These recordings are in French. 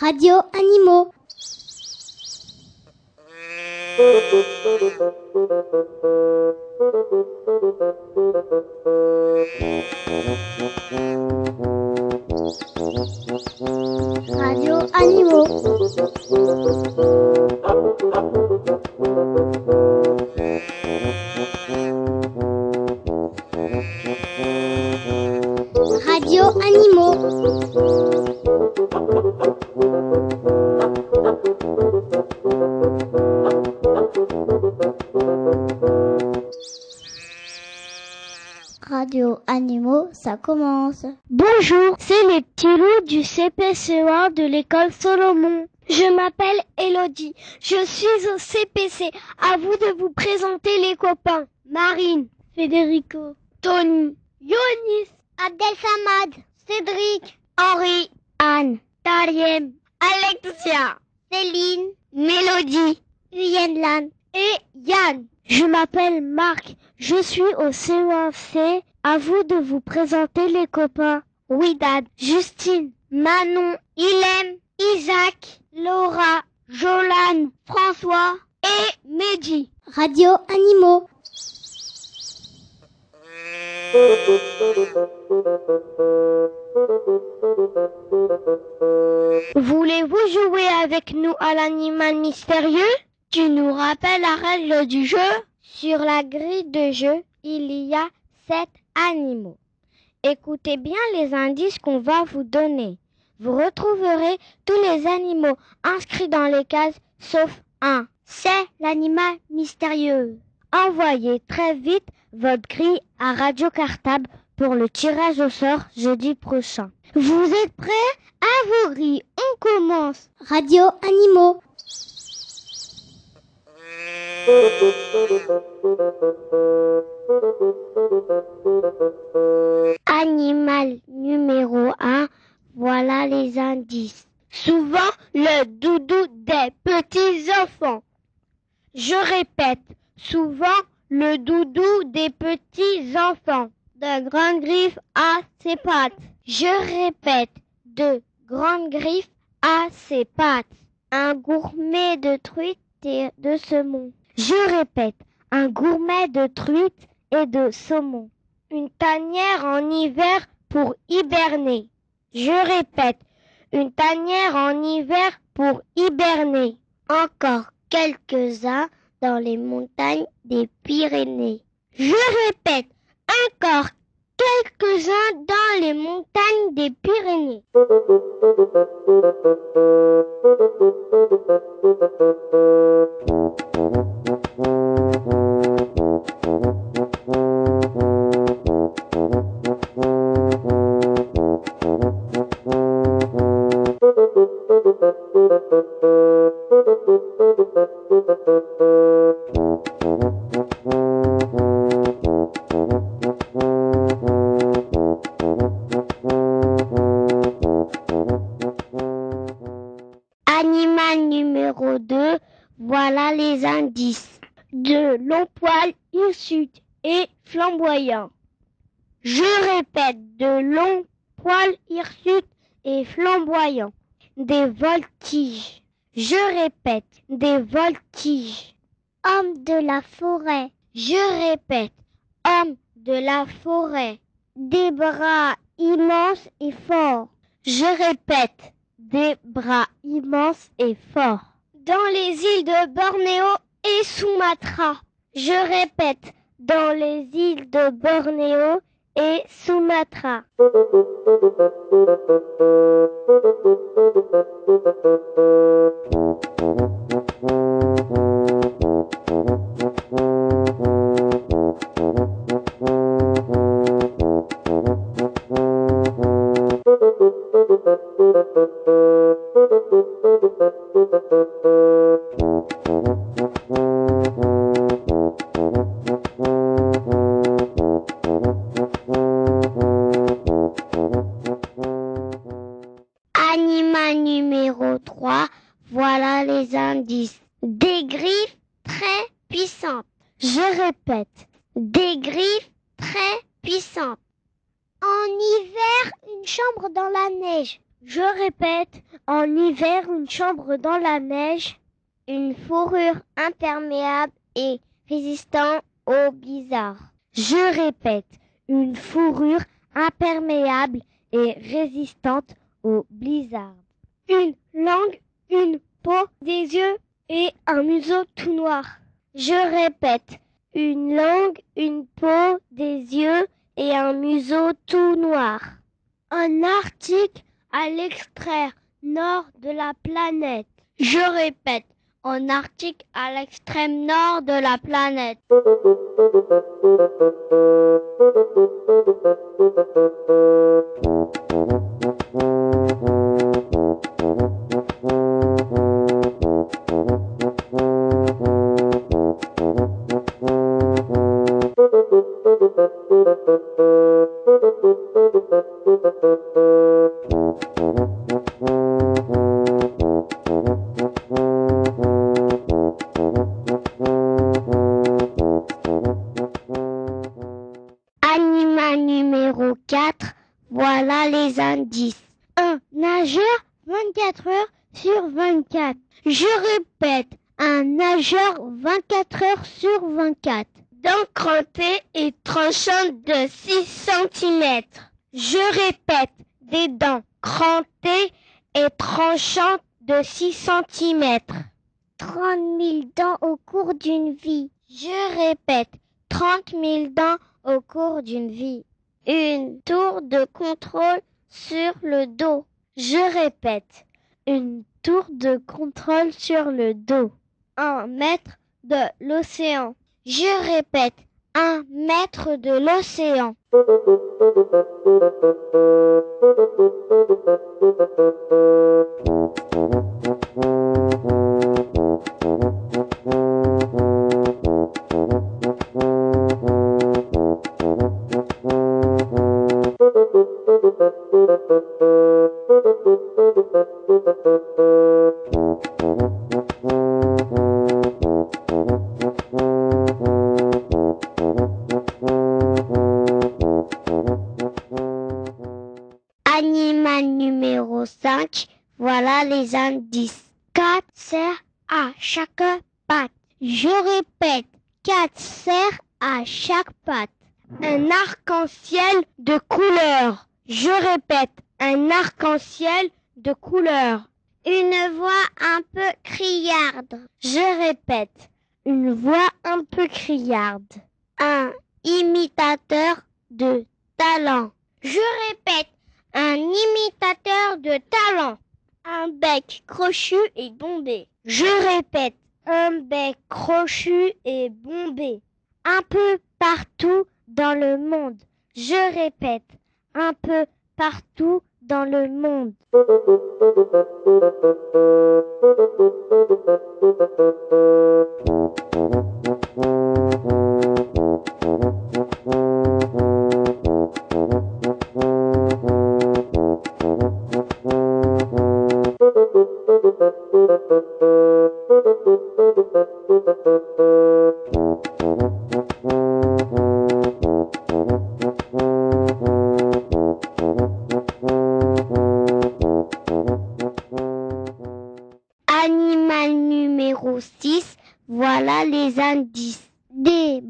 Radio Animaux. Radio Animaux. Radio Animaux. Bonjour, c'est les petits loups du CPCE1 de l'école Solomon. Je m'appelle Elodie. Je suis au CPC. À vous de vous présenter les copains. Marine, Federico, Tony, Yonis, Abdel Samad, Cédric, Henri, Anne, Tariem, Alexia, Céline, Mélodie Lan. et Yann. Je m'appelle Marc. Je suis au CE1C. À vous de vous présenter les copains. Widad, Justine, Manon, Ilem, Isaac, Laura, Jolan, François et Mehdi. Radio Animaux. Voulez-vous jouer avec nous à l'animal mystérieux? Tu nous rappelles la règle du jeu? Sur la grille de jeu, il y a sept animaux. Écoutez bien les indices qu'on va vous donner. Vous retrouverez tous les animaux inscrits dans les cases sauf un. C'est l'animal mystérieux. Envoyez très vite votre grille à Radio Cartable pour le tirage au sort jeudi prochain. Vous êtes prêts? À vos grilles, on commence. Radio Animaux. Animal numéro 1, voilà les indices. Souvent le doudou des petits enfants. Je répète, souvent le doudou des petits enfants. De grandes griffes à ses pattes. Je répète, de grandes griffes à ses pattes. Un gourmet de truites de saumon. Je répète, un gourmet de truites et de saumon. Une tanière en hiver pour hiberner. Je répète, une tanière en hiver pour hiberner. Encore quelques-uns dans les montagnes des Pyrénées. Je répète, encore quelques-uns dans les montagnes des Pyrénées. Animal numéro 2, voilà les indices. De longs poils hirsutes et flamboyants. Je répète, de longs poils hirsutes et flamboyants. Des voltiges. Je répète, des voltiges. Homme de la forêt. Je répète, homme de la forêt. Des bras immenses et forts. Je répète, des bras immenses et forts. Dans les îles de Bornéo et Sumatra. Je répète, dans les îles de Bornéo et Sumatra. Animal numéro 3, voilà les indices. Des griffes très puissantes. Je répète, des griffes très puissantes. En hiver, une chambre dans la neige. Je répète, en hiver, une chambre dans la neige, une fourrure imperméable et résistant au blizzard. Je répète, une fourrure imperméable et résistante au blizzard. Une langue, une peau, des yeux et un museau tout noir. Je répète, une langue, une peau, des yeux et un museau tout noir. Un article à l'extrême nord de la planète. Je répète, en Arctique à l'extrême nord de la planète. Je répète, un nageur 24 heures sur 24. Dents crantées et tranchantes de 6 cm. Je répète, des dents crantées et tranchantes de 6 cm. 30 000 dents au cours d'une vie. Je répète, 30 000 dents au cours d'une vie. Une tour de contrôle sur le dos. Je répète, une tour de contrôle sur le dos. Un mètre de l'océan. Je répète, un mètre de l'océan. Indices. 4 cerfs à chaque patte. Je répète, 4 cerfs à chaque patte. Un arc-en-ciel de couleurs. Je répète, un arc-en-ciel de couleurs. Une voix un peu criarde. Je répète, une voix un peu criarde. Un imitateur de talent. Je répète, un imitateur de talent. Un bec crochu et bombé. Je répète, un bec crochu et bombé. Un peu partout dans le monde. Je répète, un peu partout dans le monde.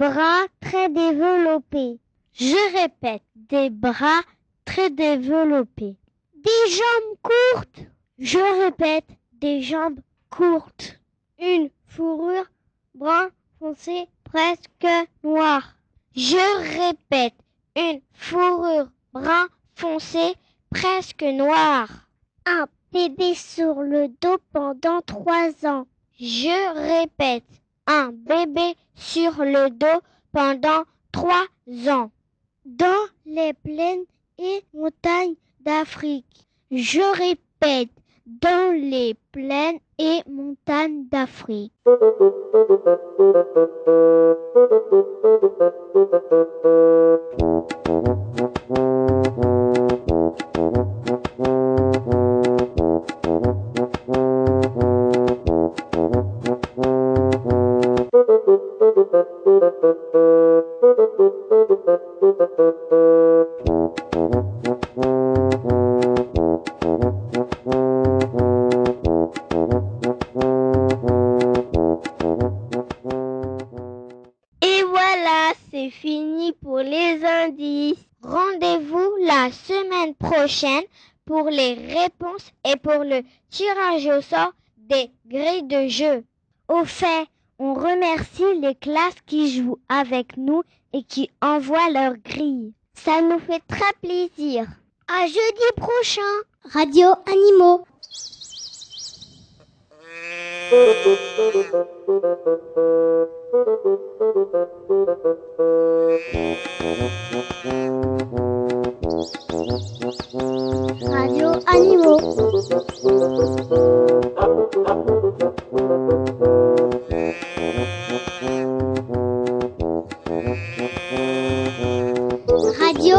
Bras très développés. Je répète, des bras très développés. Des jambes courtes. Je répète, des jambes courtes. Une fourrure brun foncé presque noire. Je répète, une fourrure brun foncé presque noire. Un bébé sur le dos pendant 3 ans. Je répète, un bébé sur le dos pendant trois ans dans les plaines et montagnes d'Afrique. Je répète, dans les plaines et montagnes d'Afrique. fini pour les indices. Rendez-vous la semaine prochaine pour les réponses et pour le tirage au sort des grilles de jeu. Au fait, on remercie les classes qui jouent avec nous et qui envoient leurs grilles. Ça nous fait très plaisir. À jeudi prochain. Radio Animaux. Radio Animaux. Radio